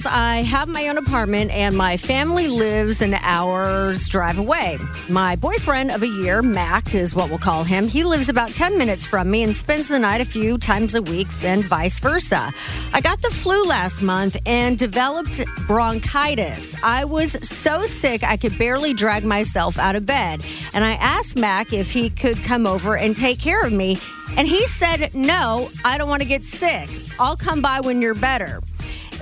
Says, I have my own apartment and my family lives an hour's drive away. My boyfriend of a year, Mac is what we'll call him, he lives about 10 minutes from me and spends the night a few times a week, and vice versa. I got the flu last month and developed bronchitis. I was so sick I could barely drag myself out of bed. And I asked Mac if he could come over and take care of me. And he said, No, I don't want to get sick. I'll come by when you're better.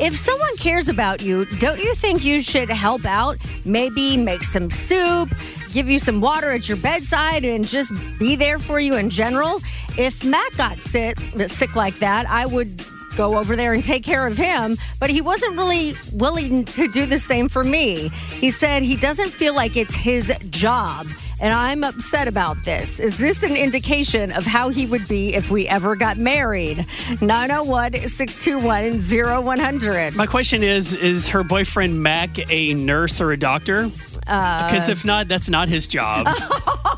If someone cares about you, don't you think you should help out? Maybe make some soup, give you some water at your bedside, and just be there for you in general? If Matt got sick, sick like that, I would go over there and take care of him, but he wasn't really willing to do the same for me. He said he doesn't feel like it's his job. And I'm upset about this. Is this an indication of how he would be if we ever got married? 901 621 0100. My question is Is her boyfriend Mac a nurse or a doctor? Uh, because if not, that's not his job.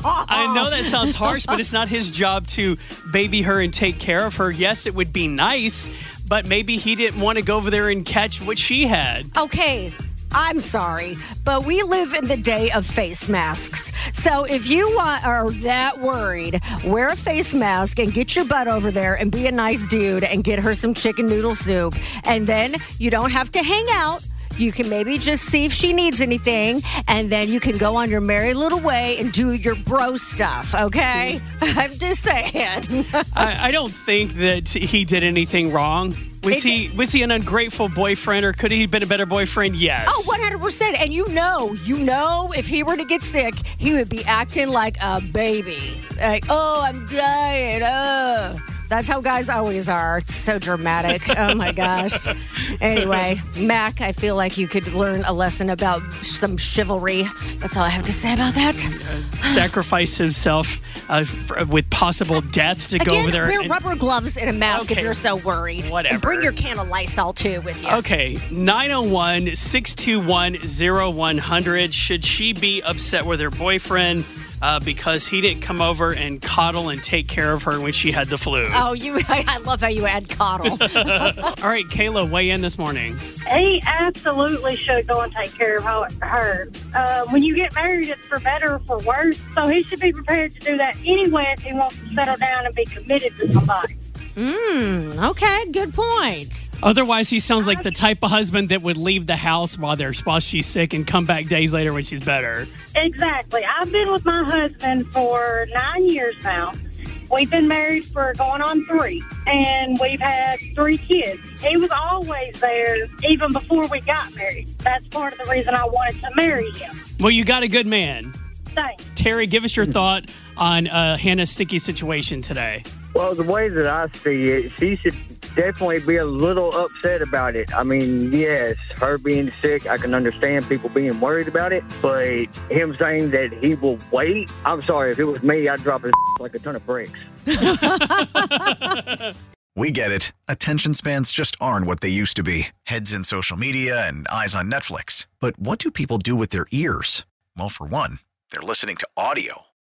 I know that sounds harsh, but it's not his job to baby her and take care of her. Yes, it would be nice, but maybe he didn't want to go over there and catch what she had. Okay, I'm sorry, but we live in the day of face masks. So if you want, are that worried, wear a face mask and get your butt over there and be a nice dude and get her some chicken noodle soup. And then you don't have to hang out. You can maybe just see if she needs anything, and then you can go on your merry little way and do your bro stuff, okay? I'm just saying. I, I don't think that he did anything wrong. Was It- he was he an ungrateful boyfriend, or could he have been a better boyfriend? Yes. Oh, 100%. And you know, you know, if he were to get sick, he would be acting like a baby. Like, oh, I'm dying. Oh. That's how guys always are. It's so dramatic. Oh my gosh. Anyway, Mac, I feel like you could learn a lesson about some chivalry. That's all I have to say about that. sacrifice himself uh, with possible death to go over there. wear and- rubber gloves and a mask if you're so worried. Whatever. And bring your can of Lysol too with you. Okay, 901 621 0100. Should she be upset with her boyfriend uh, because he didn't come over and coddle and take care of her when she had the flu? Oh, you! I love how you add coddle. All right, Kayla, weigh in this morning. He absolutely should go and take care of her. her. Uh, when you get married, it's for better or for worse. So he should be prepared to do that anyway if he wants to settle down and be committed to somebody. Hmm, okay, good point. Otherwise, he sounds like the type of husband that would leave the house while they're while she's sick and come back days later when she's better. Exactly. I've been with my husband for nine years now. We've been married for going on three, and we've had three kids. He was always there even before we got married. That's part of the reason I wanted to marry him. Well, you got a good man. Thanks. Terry, give us your thought on uh, Hannah's sticky situation today. Well, the way that I see it, she should definitely be a little upset about it. I mean, yes, her being sick, I can understand people being worried about it, but him saying that he will wait, I'm sorry, if it was me, I'd drop his like a ton of bricks. We get it. Attention spans just aren't what they used to be heads in social media and eyes on Netflix. But what do people do with their ears? Well, for one, they're listening to audio.